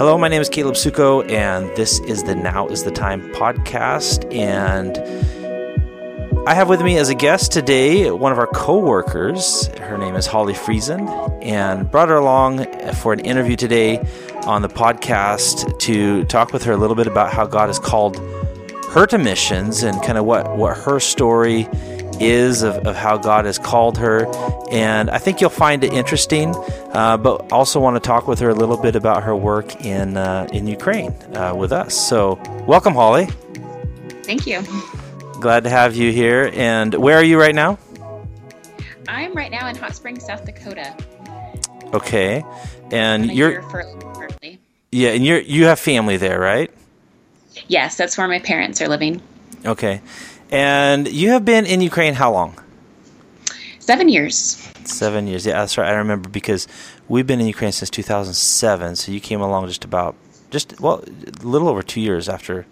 Hello, my name is Caleb Suko, and this is the Now is the Time podcast. And I have with me as a guest today one of our co-workers. Her name is Holly Friesen, and brought her along for an interview today on the podcast to talk with her a little bit about how God has called her to missions and kind of what what her story is of, of how God has called her. And I think you'll find it interesting, uh, but also want to talk with her a little bit about her work in, uh, in Ukraine uh, with us. So, welcome, Holly. Thank you. Glad to have you here. And where are you right now? I'm right now in Hot Springs, South Dakota. Okay. And you're. Currently. Yeah, and you're you have family there, right? Yes, that's where my parents are living. Okay. And you have been in Ukraine how long? Seven years. Seven years. Yeah, that's right. I remember because we've been in Ukraine since 2007. So you came along just about, just well, a little over two years after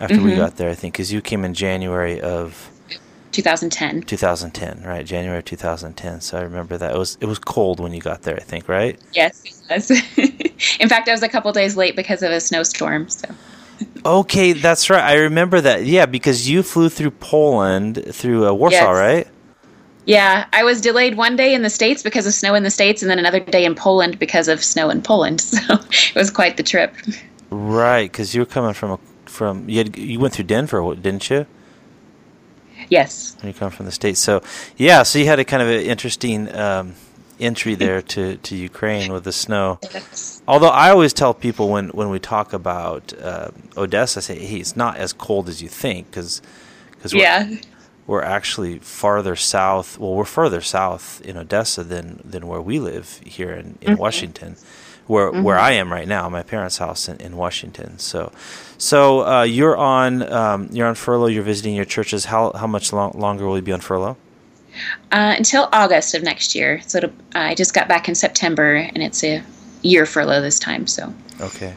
after mm-hmm. we got there, I think, because you came in January of 2010. 2010, right? January 2010. So I remember that it was it was cold when you got there. I think, right? Yes, yes. in fact, I was a couple days late because of a snowstorm. So. Okay, that's right. I remember that. Yeah, because you flew through Poland through uh, Warsaw, yes. right? Yeah, I was delayed one day in the states because of snow in the states, and then another day in Poland because of snow in Poland. So it was quite the trip. Right, because you were coming from a, from you had, you went through Denver, didn't you? Yes. When you come from the states, so yeah, so you had a kind of an interesting um, entry there to, to Ukraine with the snow. Although I always tell people when, when we talk about uh, Odessa, I say, hey, it's not as cold as you think because yeah. we're, we're actually farther south. Well, we're further south in Odessa than, than where we live here in, in mm-hmm. Washington, where mm-hmm. where I am right now, my parents' house in, in Washington. So so uh, you're on um, you're on furlough. You're visiting your churches. How how much long, longer will you be on furlough? Uh, until August of next year. So uh, I just got back in September, and it's a year furlough this time. So okay.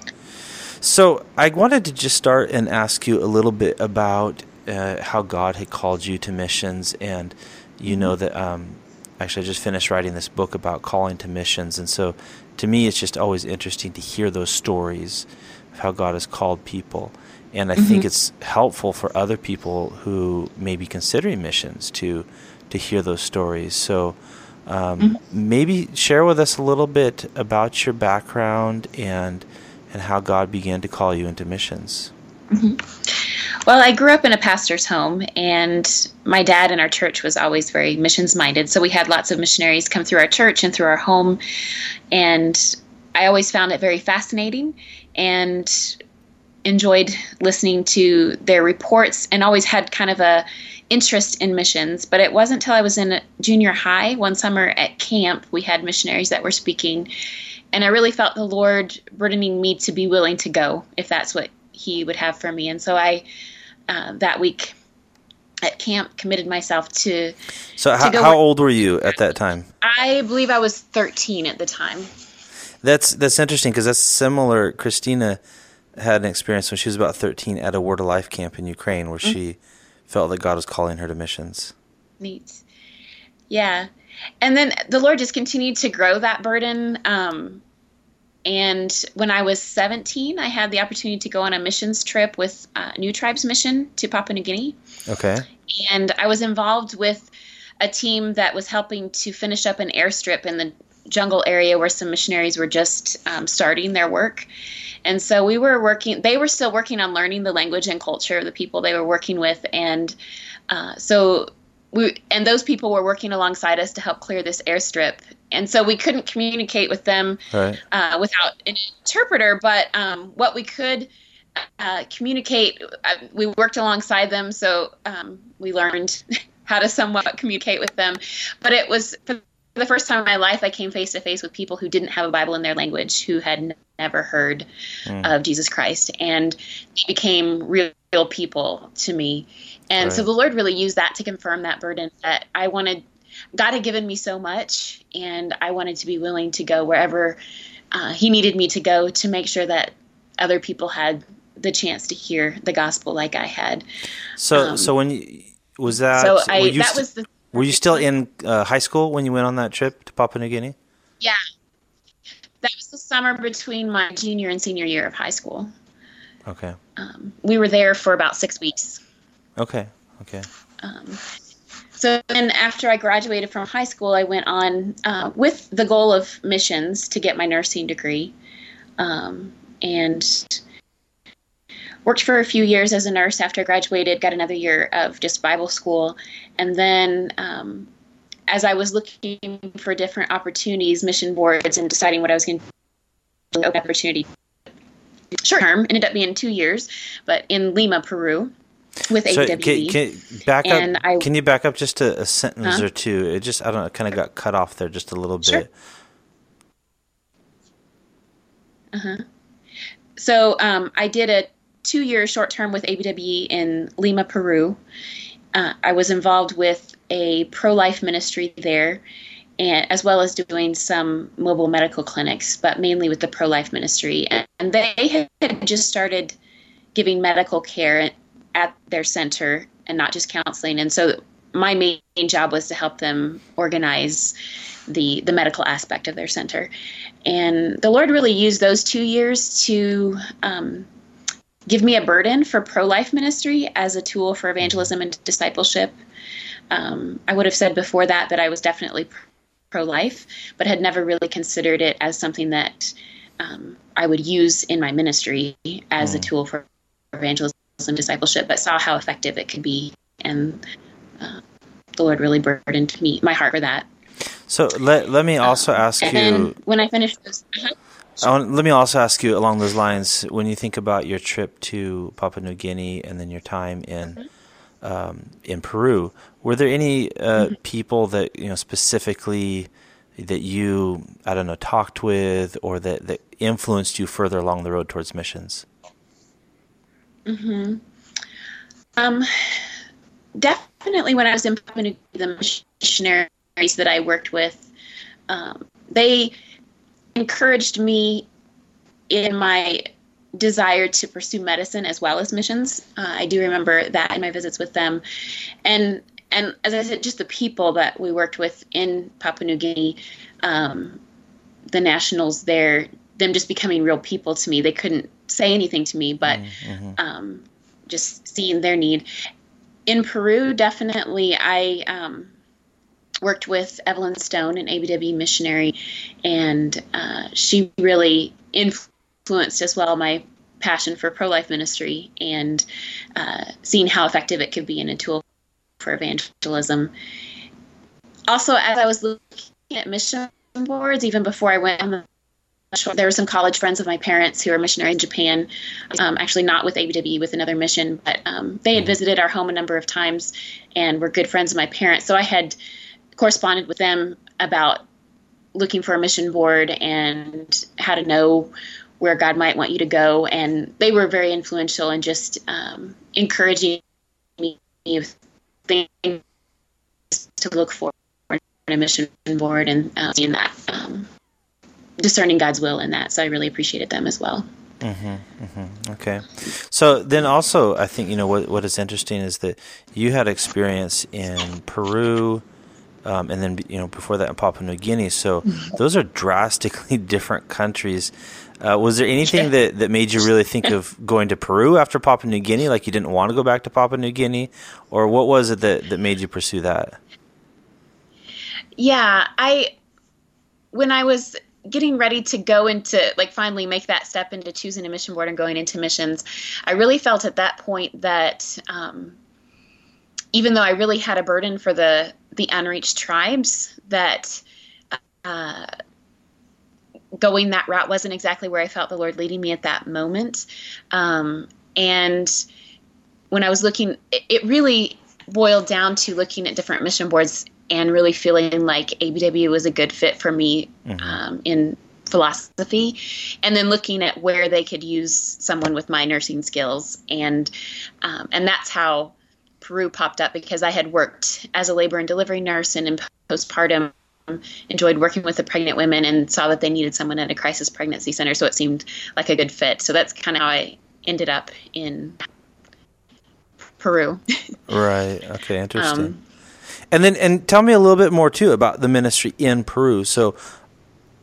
So I wanted to just start and ask you a little bit about uh, how God had called you to missions, and you mm-hmm. know that um, actually I just finished writing this book about calling to missions, and so to me it's just always interesting to hear those stories of how God has called people. And I mm-hmm. think it's helpful for other people who may be considering missions to to hear those stories. So um, mm-hmm. maybe share with us a little bit about your background and and how God began to call you into missions. Mm-hmm. Well, I grew up in a pastor's home, and my dad in our church was always very missions minded. So we had lots of missionaries come through our church and through our home, and I always found it very fascinating and enjoyed listening to their reports, and always had kind of a interest in missions, but it wasn't until I was in junior high one summer at camp we had missionaries that were speaking, and I really felt the Lord burdening me to be willing to go if that's what He would have for me. And so I uh, that week at camp committed myself to. So to how, how old were you at that time? I believe I was 13 at the time. That's that's interesting because that's similar. Christina had an experience when she was about 13 at a Word of Life camp in Ukraine where mm-hmm. she felt that God was calling her to missions. Neat. Yeah. And then the Lord just continued to grow that burden. Um, and when I was 17, I had the opportunity to go on a missions trip with uh, New Tribes Mission to Papua New Guinea. Okay. And I was involved with a team that was helping to finish up an airstrip in the jungle area where some missionaries were just um, starting their work. And so we were working, they were still working on learning the language and culture of the people they were working with. And uh, so we, and those people were working alongside us to help clear this airstrip. And so we couldn't communicate with them right. uh, without an interpreter, but um, what we could uh, communicate, uh, we worked alongside them. So um, we learned how to somewhat communicate with them. But it was for the first time in my life, I came face to face with people who didn't have a Bible in their language, who had never heard mm. of Jesus Christ, and they became real, real people to me. And right. so the Lord really used that to confirm that burden that I wanted. God had given me so much, and I wanted to be willing to go wherever uh, He needed me to go to make sure that other people had the chance to hear the gospel like I had. So, um, so when you, was that? So I that st- was the. Were you still in uh, high school when you went on that trip to Papua New Guinea? Yeah, that was the summer between my junior and senior year of high school. Okay. Um, we were there for about six weeks. Okay. Okay. Um, so then, after I graduated from high school, I went on uh, with the goal of missions to get my nursing degree, um, and worked for a few years as a nurse after I graduated. Got another year of just Bible school, and then um, as I was looking for different opportunities, mission boards, and deciding what I was going to do, open opportunity short term ended up being two years, but in Lima, Peru with so AWE. Can, can, back up, I, can you back up just a, a sentence huh? or two? It just I don't know, kind of got cut off there just a little sure. bit. Uh huh. So um, I did a two-year short term with ABWE in Lima, Peru. Uh, I was involved with a pro-life ministry there, and as well as doing some mobile medical clinics, but mainly with the pro-life ministry. And, and they had just started giving medical care at their center and not just counseling. And so my main job was to help them organize the the medical aspect of their center. And the Lord really used those two years to um, give me a burden for pro life ministry as a tool for evangelism and discipleship. Um, I would have said before that that I was definitely pro life, but had never really considered it as something that um, I would use in my ministry as mm. a tool for evangelism and discipleship, but saw how effective it could be, and uh, the Lord really burdened me my heart for that. So let let me also um, ask you. when I finished those. Uh-huh. Want, let me also ask you along those lines. When you think about your trip to Papua New Guinea and then your time in mm-hmm. um, in Peru, were there any uh, mm-hmm. people that you know specifically that you I don't know talked with or that that influenced you further along the road towards missions? Hmm. Um. Definitely, when I was in Papua New Guinea, the missionaries that I worked with, um, they encouraged me in my desire to pursue medicine as well as missions. Uh, I do remember that in my visits with them, and and as I said, just the people that we worked with in Papua New Guinea, um, the nationals there, them just becoming real people to me. They couldn't say anything to me, but mm-hmm. um, just seeing their need. In Peru, definitely, I um, worked with Evelyn Stone, an ABWE missionary, and uh, she really influenced as well my passion for pro life ministry and uh, seeing how effective it could be in a tool for evangelism. Also, as I was looking at mission boards, even before I went on the there were some college friends of my parents who are missionary in Japan, um, actually not with ABWE, with another mission, but um, they had mm-hmm. visited our home a number of times and were good friends of my parents. So I had corresponded with them about looking for a mission board and how to know where God might want you to go. And they were very influential in just um, encouraging me with things to look for in a mission board and uh, seeing that um, discerning God's will in that. So I really appreciated them as well. Mm-hmm, mm-hmm. Okay, so then also I think you know what what is interesting is that you had experience in Peru, um, and then you know before that in Papua New Guinea. So mm-hmm. those are drastically different countries. Uh, was there anything that, that made you really think of going to Peru after Papua New Guinea? Like you didn't want to go back to Papua New Guinea, or what was it that that made you pursue that? Yeah, I when I was getting ready to go into like finally make that step into choosing a mission board and going into missions, I really felt at that point that um, even though I really had a burden for the the unreached tribes, that uh, going that route wasn't exactly where I felt the Lord leading me at that moment. Um, and when I was looking, it, it really boiled down to looking at different mission boards and really feeling like ABWE was a good fit for me mm-hmm. um, in philosophy, and then looking at where they could use someone with my nursing skills, and um, and that's how Peru popped up because I had worked as a labor and delivery nurse and in postpartum enjoyed working with the pregnant women and saw that they needed someone at a crisis pregnancy center so it seemed like a good fit so that's kind of how i ended up in peru right okay interesting um, and then, and tell me a little bit more too about the ministry in Peru. So,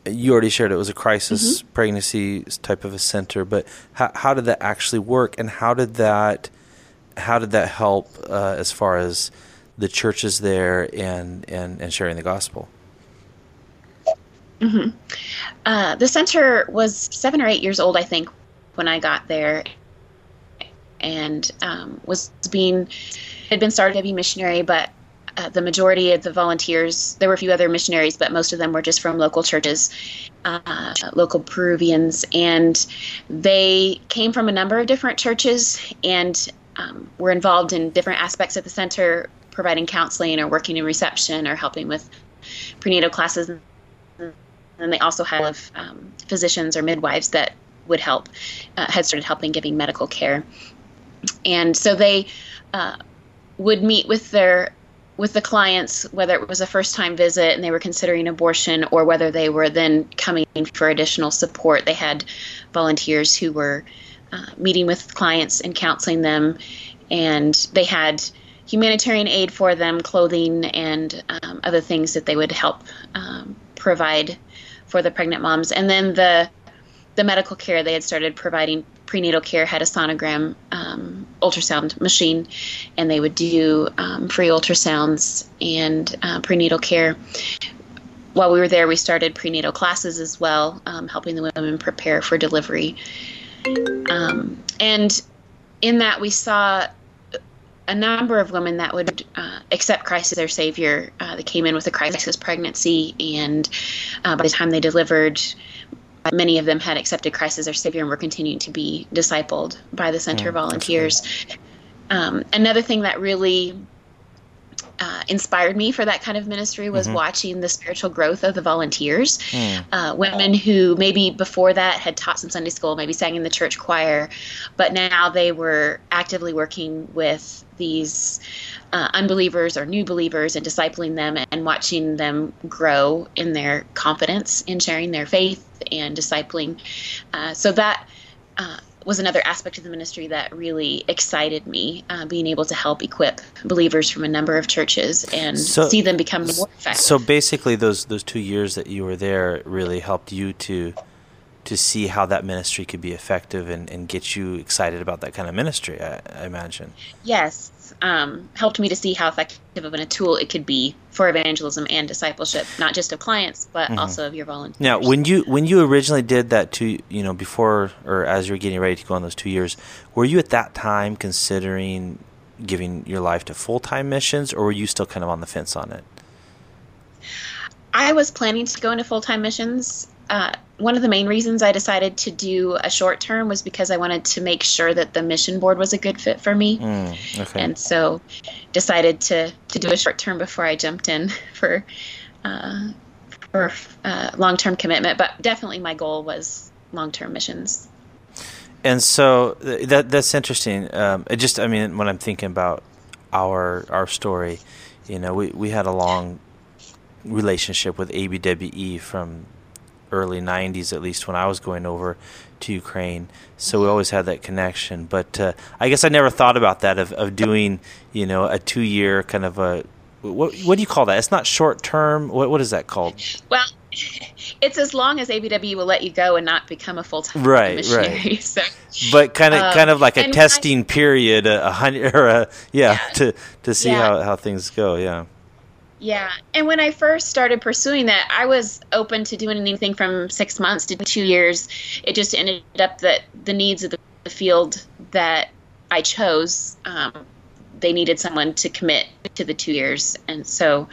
you already shared it was a crisis mm-hmm. pregnancy type of a center, but how, how did that actually work, and how did that how did that help uh, as far as the churches there and and, and sharing the gospel? Mm-hmm. Uh, the center was seven or eight years old, I think, when I got there, and um, was being had been started to be missionary, but uh, the majority of the volunteers, there were a few other missionaries, but most of them were just from local churches, uh, local Peruvians, and they came from a number of different churches and um, were involved in different aspects of the center, providing counseling or working in reception or helping with prenatal classes. And they also have um, physicians or midwives that would help, uh, had started helping giving medical care. And so they uh, would meet with their with the clients, whether it was a first time visit and they were considering abortion or whether they were then coming for additional support, they had volunteers who were uh, meeting with clients and counseling them, and they had humanitarian aid for them, clothing, and um, other things that they would help um, provide for the pregnant moms. And then the the medical care they had started providing prenatal care had a sonogram um, ultrasound machine, and they would do um, free ultrasounds and uh, prenatal care. While we were there, we started prenatal classes as well, um, helping the women prepare for delivery. Um, and in that, we saw a number of women that would uh, accept Christ as their Savior. Uh, they came in with a crisis pregnancy, and uh, by the time they delivered, many of them had accepted Christ as their Savior and were continuing to be discipled by the center mm, volunteers. Um, another thing that really uh, inspired me for that kind of ministry was mm-hmm. watching the spiritual growth of the volunteers. Mm. Uh, women who maybe before that had taught some Sunday school, maybe sang in the church choir, but now they were actively working with these uh, unbelievers or new believers and discipling them and watching them grow in their confidence in sharing their faith and discipling. Uh, so that uh, was another aspect of the ministry that really excited me, uh, being able to help equip believers from a number of churches and so, see them become more effective. So basically, those those two years that you were there really helped you to to see how that ministry could be effective and, and get you excited about that kind of ministry. I, I imagine. Yes, um, helped me to see how effective of a tool it could be for evangelism and discipleship, not just of clients, but mm-hmm. also of your volunteers. Now, when you when you originally did that two, you know, before or as you were getting ready to go on those two years, were you at that time considering giving your life to full time missions, or were you still kind of on the fence on it? I was planning to go into full time missions. Uh, one of the main reasons I decided to do a short term was because I wanted to make sure that the mission board was a good fit for me. Mm, okay. And so decided to, to do a short term before I jumped in for uh, for uh, long term commitment. But definitely my goal was long term missions. And so that that's interesting. Um, it just I mean when I'm thinking about our our story, you know, we, we had a long relationship with ABWE from early 90s, at least when I was going over to Ukraine. So we always had that connection. But uh, I guess I never thought about that of, of doing, you know, a two year kind of a. What, what do you call that? It's not short term. What, what is that called? Well, it's as long as ABWE will let you go and not become a full time right, missionary. Right. So, but kind of, um, kind of like a testing I, period, a, a hundred or a yeah, yeah, to to see yeah. how how things go. Yeah. Yeah. And when I first started pursuing that, I was open to doing anything from six months to two years. It just ended up that the needs of the field that I chose, um, they needed someone to commit to the two years. And so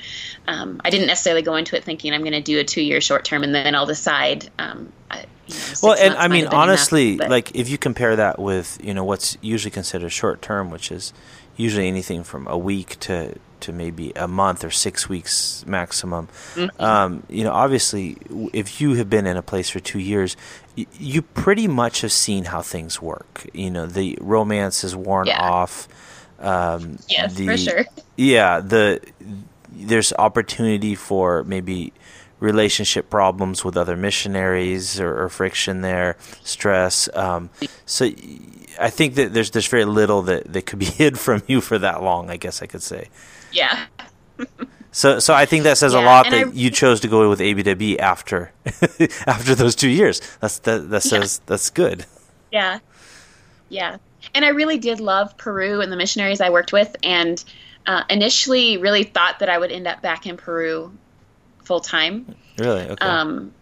um, I didn't necessarily go into it thinking I'm going to do a two year short term and then I'll decide. Um, I, you know, well, and I mean, honestly, enough, like if you compare that with, you know, what's usually considered short term, which is usually anything from a week to to maybe a month or six weeks maximum. Mm-hmm. Um, you know, obviously, if you have been in a place for two years, y- you pretty much have seen how things work. You know, the romance is worn yeah. off. Um, yes, the, for sure. Yeah, the there's opportunity for maybe relationship problems with other missionaries or, or friction there, stress. Um, so I think that there's there's very little that, that could be hid from you for that long. I guess I could say. Yeah. So, so I think that says Yeah, a lot that I- you chose to go with ABWE after after those two years. That's that that says that's good. Yeah. Yeah. And I really did love Peru and the missionaries I worked with. And uh, initially, really thought that I would end up back in Peru full time. Really? Okay. Um,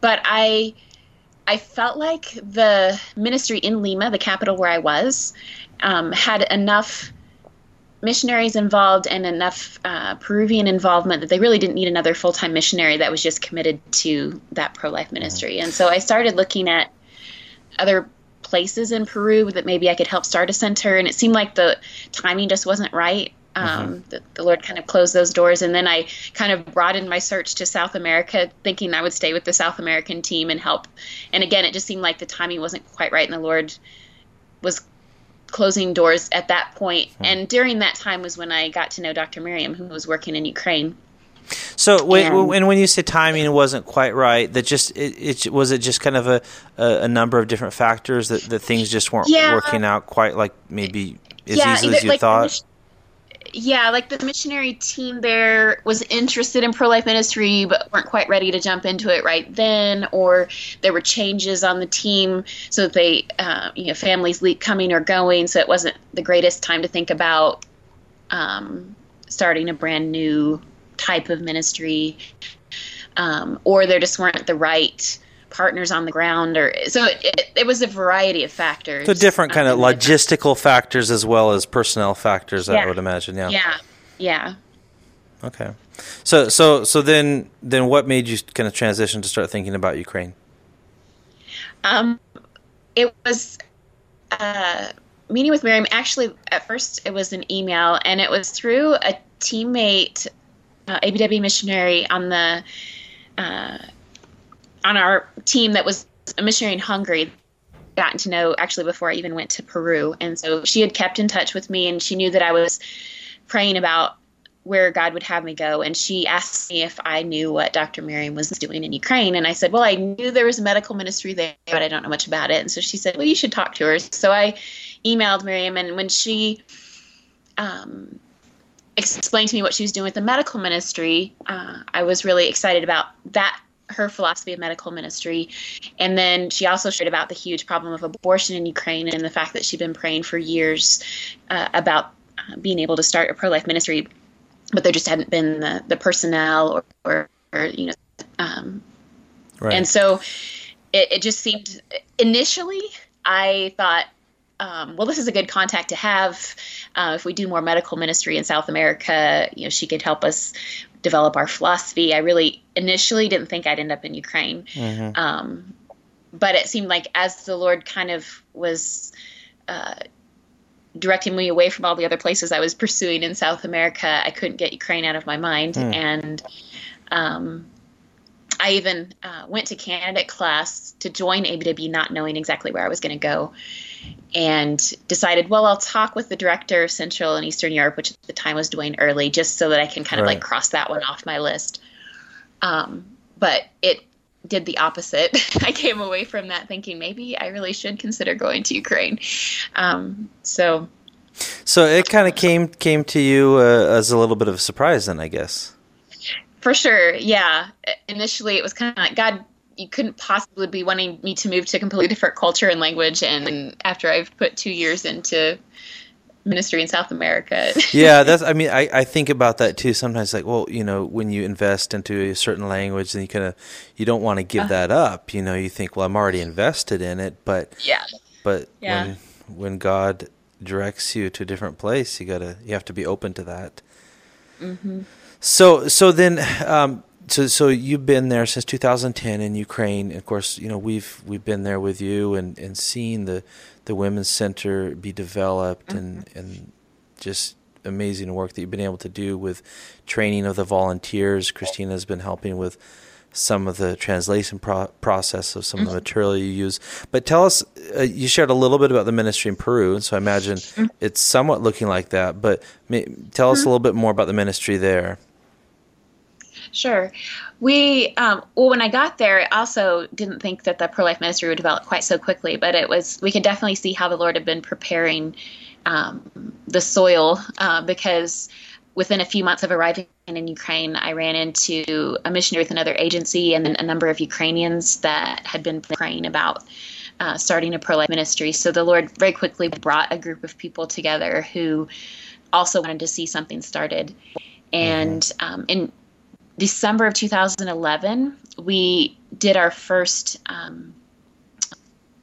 but I, I felt like the ministry in Lima, the capital where I was, um, had enough missionaries involved and enough uh, Peruvian involvement that they really didn't need another full time missionary that was just committed to that pro life ministry. And so I started looking at other places in Peru that maybe I could help start a center, and it seemed like the timing just wasn't right. Um, the, the Lord kind of closed those doors, and then I kind of broadened my search to South America, thinking I would stay with the South American team and help. And again, it just seemed like the timing wasn't quite right, and the Lord was closing doors at that point. And during that time was when I got to know Dr. Miriam, who was working in Ukraine. So, when, And- when you say timing wasn't quite right, that just it, it was it just kind of a, a, a number of different factors that, that things just weren't Yeah. working out quite like maybe as yeah, easily either- as you like thought. Yeah, like the missionary team there was interested in pro life ministry, but weren't quite ready to jump into it right then, or there were changes on the team, so that they, uh, you know, families coming or going, so it wasn't the greatest time to think about um, starting a brand new type of ministry, um, or there just weren't the right partners on the ground, or so it, it, it was a variety of factors. So different kind of um, logistical factors as well as personnel factors. I would imagine. Yeah. Yeah, yeah. Okay. So so so then then what made you kind of transition to start thinking about Ukraine? Um, it was uh, meeting with Miriam. Actually, at first it was an email, and it was through a teammate, uh, ABWE missionary on the uh, on our team that was a missionary in Hungary. Gotten to know actually before I even went to Peru, and so she had kept in touch with me, and she knew that I was praying about where God would have me go. And she asked me if I knew what Dr. Miriam was doing in Ukraine. And I said, Well, I knew there was a medical ministry there, but I don't know much about it. And so she said, Well, you should talk to her. So I emailed Miriam, and when she um, explained to me what she was doing with the medical ministry, uh, I was really excited about that. Her philosophy of medical ministry. And then she also shared about the huge problem of abortion in Ukraine and the fact that she'd been praying for years uh, about uh, being able to start a pro life ministry but there just hadn't been the, the personnel or, or, or you know um, Right. and so it, it just seemed initially i thought um, well this is a good contact to have uh, if we do more medical ministry in south america you know she could help us develop our philosophy i really initially didn't think i'd end up in ukraine Mhm. um, but it seemed like as the lord kind of was uh, directing me away from all the other places I was pursuing in South America, I couldn't get Ukraine out of my mind. Hmm. And um, I even uh, went to candidate class to join ABWE, not knowing exactly where I was going to go. And decided, well, I'll talk with the director of Central and Eastern Europe, which at the time was Dwayne Early, just so that I can kind of Right. like cross that one off my list. Um, but it did the opposite. I came away from that thinking maybe I really should consider going to Ukraine. Um, so So it kind of came came to you uh, as a little bit of a surprise, then I guess. for sure, yeah. Initially, it was kind of like God. You couldn't possibly be wanting me to move to a completely different culture and language, and after I've put two years into ministry in South America, yeah, that's. I mean, I, I think about that too. Sometimes, like, well, you know, when you invest into a certain language, then you kind of you don't want to give that up. You know, you think, well, I'm already invested in it, but yeah, but Yeah. when when God directs you to a different place, you gotta you have to be open to that. So so then. Um, so, so you've been there since 2010 in Ukraine. Of course, you know we've we've been there with you and, and seen the, the women's center be developed and mm-hmm. and just amazing work that you've been able to do with training of the volunteers. Christina has been helping with some of the translation pro- process of some of the mm-hmm. material you use. But tell us, uh, you shared a little bit about the ministry in Peru, and so I imagine mm-hmm. it's somewhat looking like that. But may, tell us a little bit more about the ministry there. Sure. We, um, well, when I got there, I also didn't think that the pro life ministry would develop quite so quickly, but it was, we could definitely see how the Lord had been preparing um, the soil uh, because within a few months of arriving in Ukraine, I ran into a missionary with another agency and then a number of Ukrainians that had been praying about uh, starting a pro life ministry. So the Lord very quickly brought a group of people together who also wanted to see something started. And mm-hmm. um, in December of 2011, we did our first um,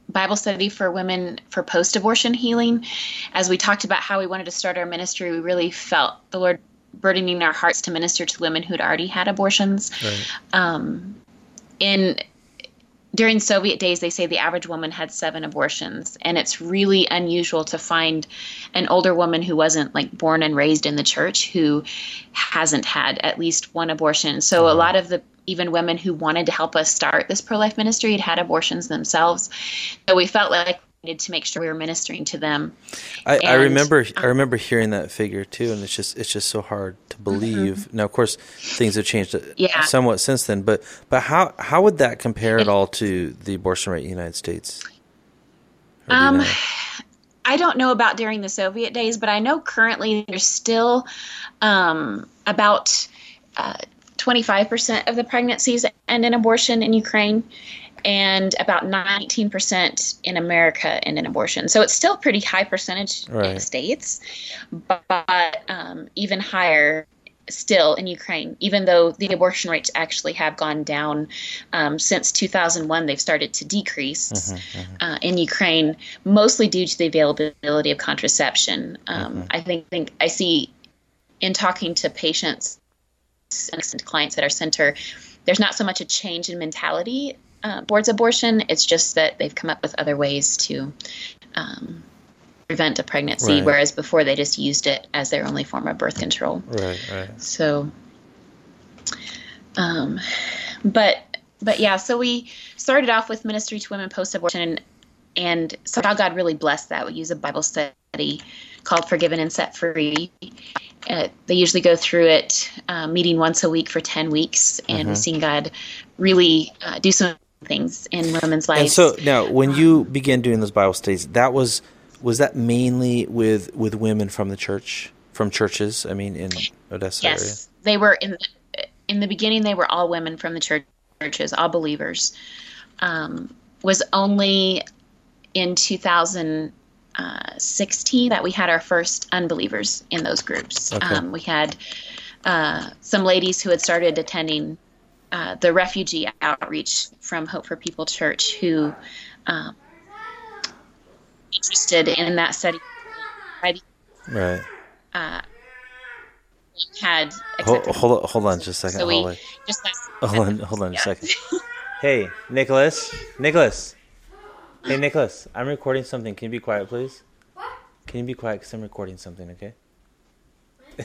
Bible study for women for post abortion healing. As we talked about how we wanted to start our ministry, we really felt the Lord burdening our hearts to minister to women who'd already had abortions. Right. Um, in during Soviet days, they say the average woman had seven abortions, and it's really unusual to find an older woman who wasn't like born and raised in the church who hasn't had at least one abortion. So mm-hmm. a lot of the even women who wanted to help us start this pro life ministry had had abortions themselves. So we felt like needed to make sure we were ministering to them. I, and, I remember I remember hearing that figure too, and it's just it's just so hard to mm-hmm. believe. Mm-hmm. Now, of course, things have changed uh, yeah. somewhat since then, but but how how would that compare at all to the abortion rate in the United States? Um, you know? I don't know about during the Soviet days, but I know currently there's still um, about. Uh, 25% of the pregnancies end in abortion in Ukraine and about 19% in America in abortion. So it's still a pretty high percentage right. in the States, but um, even higher still in Ukraine, even though the abortion rates actually have gone down um, since 2001, they've started to decrease mm-hmm, mm-hmm. Uh, in Ukraine, mostly due to the availability of contraception. Um, mm-hmm. I think, think I see in talking to patients and clients at our center, there's not so much a change in mentality uh, board's abortion. It's just that they've come up with other ways to um, prevent a pregnancy, right. whereas before they just used it as their only form of birth control. Right, right. So, um, but but yeah, so we started off with ministry to women post abortion, and, so how God really blessed that. We use a Bible study called Forgiven and Set Free. Uh, they usually go through it, uh, meeting once a week for 10 weeks, and mm-hmm. we've seen God really uh, do some things in women's lives. And so now, when you began doing those Bible studies, that was was that mainly with with women from the church, from churches? I mean, in Odessa yes, area. they were in the, in the beginning. They were all women from the church, churches, all believers. Um, was only in 2016 uh, that we had our first unbelievers in those groups. Okay. Um, we had uh, some ladies who had started attending uh, the refugee outreach from Hope for People Church who um, interested in that study. Right. Uh, had hold, hold, hold on just a second. So hold, on. Just hold on, hold on yeah. a second. hey, Nicholas, Nicholas. Hey, Nicholas. I'm recording something. Can you be quiet, please? What? Can you be quiet? Because I'm recording something. Okay.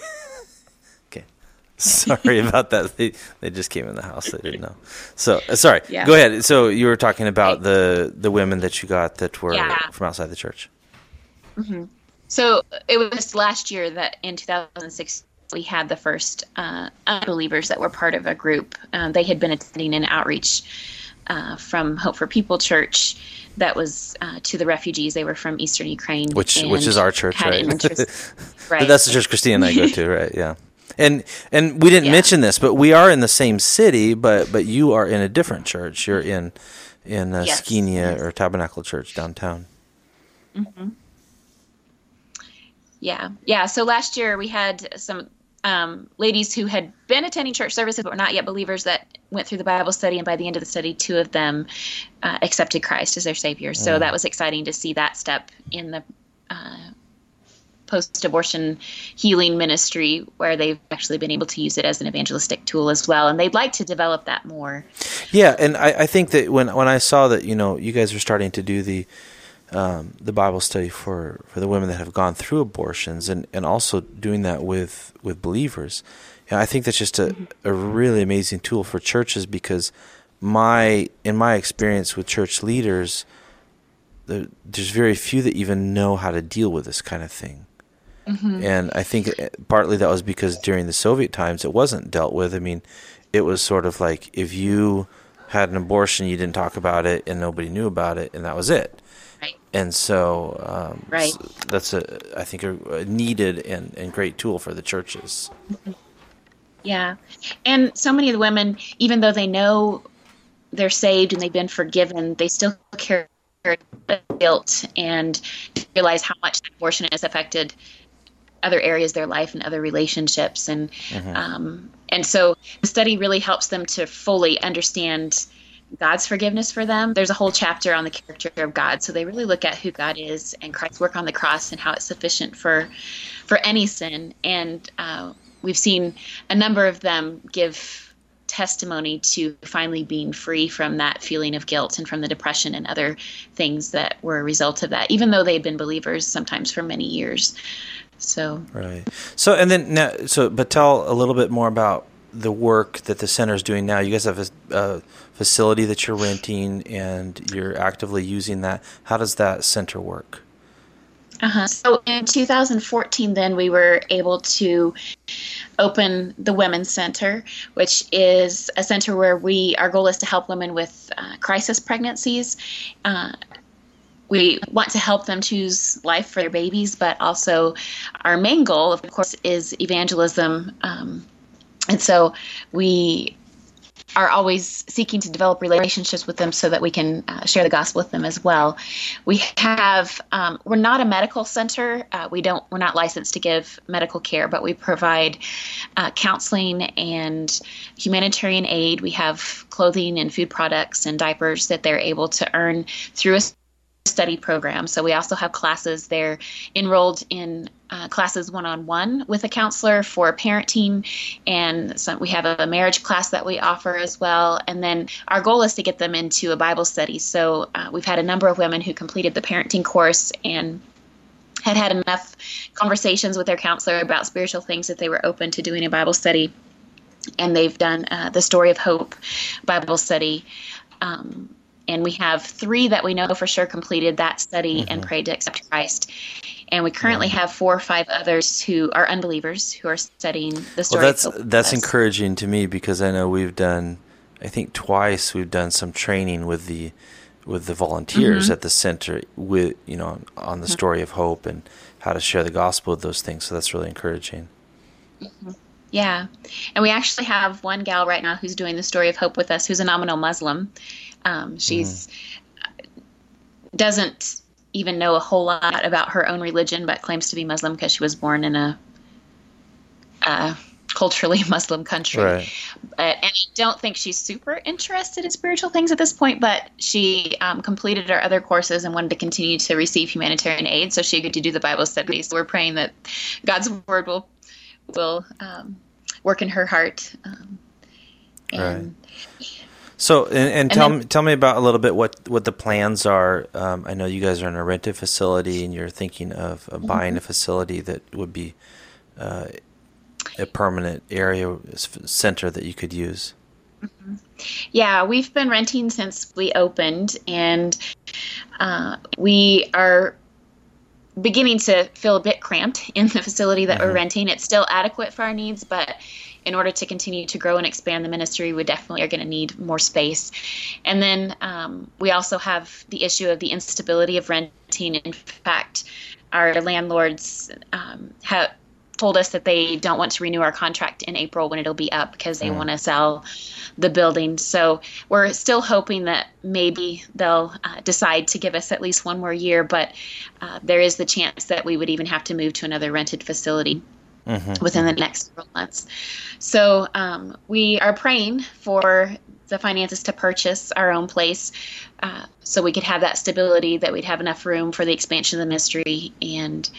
sorry about that. They, they just came in the house. They didn't know. So uh, sorry. Yeah. Go ahead. So you were talking about the the women that you got that were yeah. from outside the church. Mm-hmm. So it was last year that in 2006 we had the first uh, unbelievers that were part of a group. Um, they had been attending an outreach uh, from Hope for People Church that was uh, to the refugees. They were from Eastern Ukraine, which which is our church, right? right. That's the church Christina and I go to, right? Yeah. And and we didn't yeah. mention this, but we are in the same city, but but you are in a different church. You're in in uh, yes. Skinia yes. or Tabernacle Church downtown. Mm-hmm. Yeah, yeah. So last year we had some um, ladies who had been attending church services but were not yet believers that went through the Bible study, and by the end of the study, two of them uh, accepted Christ as their Savior. So mm. that was exciting to see that step in the uh, post abortion healing ministry where they've actually been able to use it as an evangelistic tool as well. And they'd like to develop that more. Yeah. And I, I think that when, when I saw that, you know, you guys are starting to do the, um, the Bible study for, for the women that have gone through abortions and, and also doing that with, with believers. I think that's just a, a really amazing tool for churches because my in my experience with church leaders, there's very few that even know how to deal with this kind of thing. Mm-hmm. And I think partly that was because during the Soviet times it wasn't dealt with. I mean, it was sort of like if you had an abortion, you didn't talk about it, and nobody knew about it, and that was it. Right. And so, um, right. So that's a, I think, a, a, needed and, and great tool for the churches. Yeah, and so many of the women, even though they know they're saved and they've been forgiven, they still carry guilt and realize how much abortion has affected other areas of their life and other relationships and mm-hmm. um, and so the study really helps them to fully understand God's forgiveness for them. There's a whole chapter on the character of God, so they really look at who God is and Christ's work on the cross and how it's sufficient for for any sin. And uh, we've seen a number of them give testimony to finally being free from that feeling of guilt and from the depression and other things that were a result of that, even though they'd been believers sometimes for many years. So right. So and then now, so but tell a little bit more about the work that the center is doing now. You guys have a, a facility that you're renting, and you're actively using that. How does that center work? Uh-huh. So in 2014, then we were able to open the Women's Center, which is a center where we our goal is to help women with uh, crisis pregnancies. Uh, we want to help them choose life for their babies, but also our main goal, of course, is evangelism. Um, and so we are always seeking to develop relationships with them so that we can uh, share the gospel with them as well. We have um, we're not a medical center. Uh, we don't we're not licensed to give medical care, but we provide uh, counseling and humanitarian aid. We have clothing and food products and diapers that they're able to earn through a study program. So we also have classes. They're enrolled in uh, classes one on one with a counselor for parenting, and so we have a marriage class that we offer as well. And then our goal is to get them into a Bible study. So uh, we've had a number of women who completed the parenting course and had had enough conversations with their counselor about spiritual things that they were open to doing a Bible study. And they've done uh, the Story of Hope Bible study. Um, and we have three that we know for sure completed that study mm-hmm. and prayed to accept Christ. And we currently have four or five others who are unbelievers who are studying the story. Well, that's that's encouraging to me because I know we've done, I think twice we've done some training with the with the volunteers mm-hmm. at the center with you know on the mm-hmm. story of hope and how to share the gospel with those things. So that's really encouraging. Mm-hmm. Yeah, and we actually have one gal right now who's doing the story of hope with us, who's a nominal Muslim, um, she's mm. doesn't even know a whole lot about her own religion, but claims to be Muslim because she was born in a, a culturally Muslim country. Right. But, and I don't think she's super interested in spiritual things at this point, but she um, completed her other courses and wanted to continue to receive humanitarian aid, so she could do the Bible studies. So we're praying that God's word will will um, work in her heart. Um, and right. So, and, and, and tell then, me tell me about a little bit what what the plans are. Um, I know you guys are in a rented facility, and you're thinking of, of buying mm-hmm. a facility that would be uh, a permanent area center that you could use. Mm-hmm. Yeah, we've been renting since we opened, and uh, we are beginning to feel a bit cramped in the facility that mm-hmm. we're renting. It's still adequate for our needs, but in order to continue to grow and expand the ministry, we definitely are going to need more space. And then um, we also have the issue of the instability of renting. In fact, our landlords um, have told us that they don't want to renew our contract in April when it'll be up because they mm. want to sell the building. So we're still hoping that maybe they'll uh, decide to give us at least one more year, but uh, there is the chance that we would even have to move to another rented facility mm-hmm. within the next several months. So um, we are praying for the finances to purchase our own place uh, so we could have that stability, that we'd have enough room for the expansion of the ministry and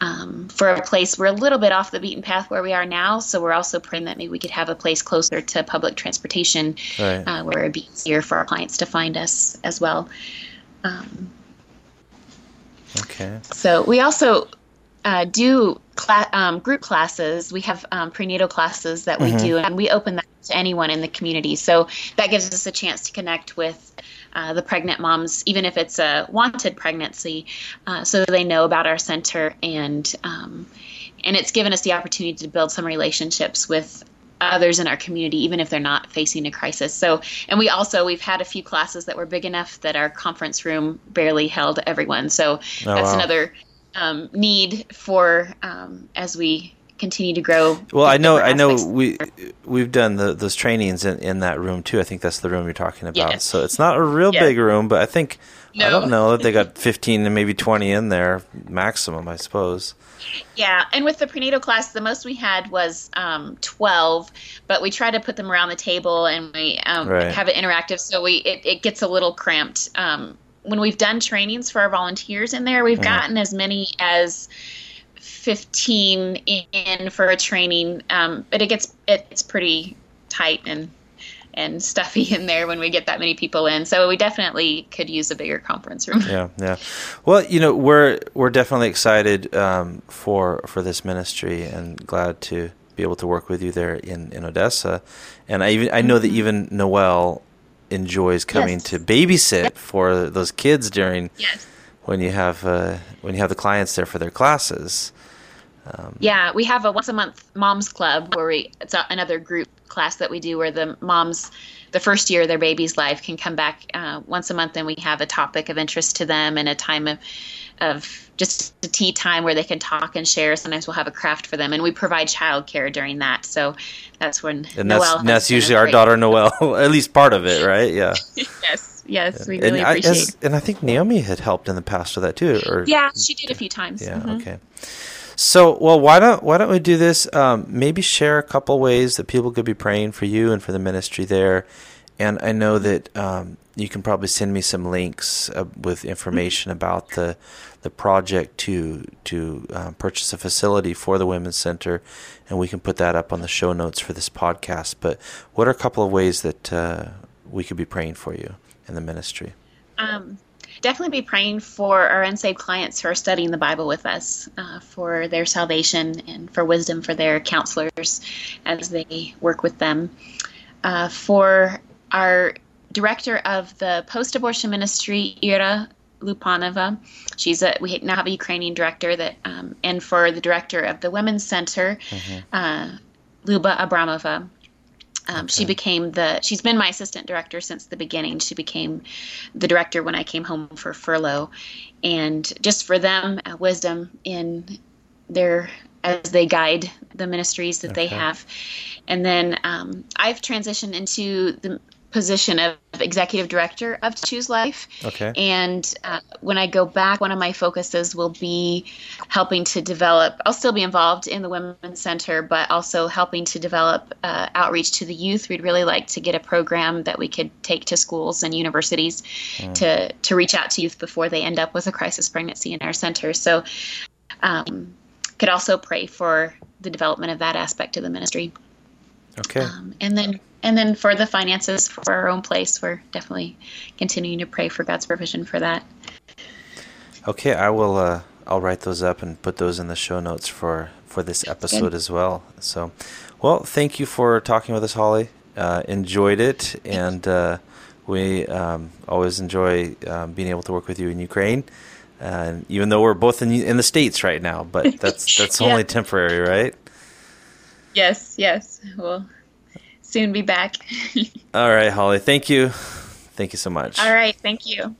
um, for a place we're a little bit off the beaten path where we are now so we're also praying that maybe we could have a place closer to public transportation right. uh, where it'd be easier for our clients to find us as well um, okay so we also uh, do cla- um, group classes. We have um, prenatal classes that we mm-hmm. do, and we open that to anyone in the community. So that gives us a chance to connect with uh, the pregnant moms, even if it's a wanted pregnancy, uh, so they know about our center and um, and it's given us the opportunity to build some relationships with others in our community, even if they're not facing a crisis. So, and we also we've had a few classes that were big enough that our conference room barely held everyone. So oh, that's wow. another um, need for um, as we continue to grow. Well, I know, I know we we've done the, those trainings in, in that room too. I think that's the room you're talking about. Yes. So it's not a real yes. big room, but I think no. I don't know that they got 15 and maybe 20 in there maximum, I suppose. Yeah, and with the prenatal class, the most we had was um, 12, but we try to put them around the table and we um, right. have it interactive, so we it, it gets a little cramped. Um, when we've done trainings for our volunteers in there, we've mm. gotten as many as 15 in for a training, um, but it gets it's pretty tight and and stuffy in there when we get that many people in. So we definitely could use a bigger conference room. Yeah, yeah. Well, you know, we're we're definitely excited um, for for this ministry and glad to be able to work with you there in, in Odessa. And I even I know that mm-hmm. even Noel enjoys coming yes. to babysit yep. for those kids during yes. when you have uh, when you have the clients there for their classes. Um, yeah, we have a once a month moms club where we it's another group class that we do where the moms the first year of their baby's life can come back uh, once a month and we have a topic of interest to them and a time of of just a tea time where they can talk and share. Sometimes we'll have a craft for them, and we provide childcare during that. So that's when and that's, Noel that's usually our daughter Noelle, at least part of it, right? Yeah. yes, yes, we really and appreciate. I, as, and I think Naomi had helped in the past with that too. Or yeah, she did a few times. Yeah. Mm-hmm. Okay. So, well, why don't why don't we do this? Um, maybe share a couple ways that people could be praying for you and for the ministry there. And I know that um, you can probably send me some links uh, with information about the the project to to uh, purchase a facility for the women's center, and we can put that up on the show notes for this podcast. But what are a couple of ways that uh, we could be praying for you in the ministry? Um, definitely be praying for our unsaved clients who are studying the Bible with us uh, for their salvation and for wisdom for their counselors as they work with them. Uh, for our director of the post abortion ministry, Ira Lupanova. She's a we now have a Ukrainian director that, um, and for the director of the Women's Center, mm-hmm. uh, Luba Abramova. Um, okay. She became the. She's been my assistant director since the beginning. She became the director when I came home for furlough, and just for them, uh, wisdom in their as they guide the ministries that okay. they have. And then um, I've transitioned into the position of executive director of Choose Life. Okay. And uh, when I go back, one of my focuses will be helping to develop. I'll still be involved in the Women's Center, but also helping to develop uh, outreach to the youth. We'd really like to get a program that we could take to schools and universities mm. to to reach out to youth before they end up with a crisis pregnancy in our center. So, um, could also pray for the development of that aspect of the ministry. Okay. Um, and then and then for the finances for our own place, we're definitely continuing to pray for God's provision for that. Okay, I will. Uh, I'll write those up and put those in the show notes for for this episode as well. So, well, thank you for talking with us, Holly. Uh, enjoyed it, and uh, we um, always enjoy um, being able to work with you in Ukraine. And even though we're both in in the states right now, but that's that's yeah. only temporary, right? Yes, yes. Well, soon be back. All right, Holly. Thank you. Thank you so much. All right. Thank you.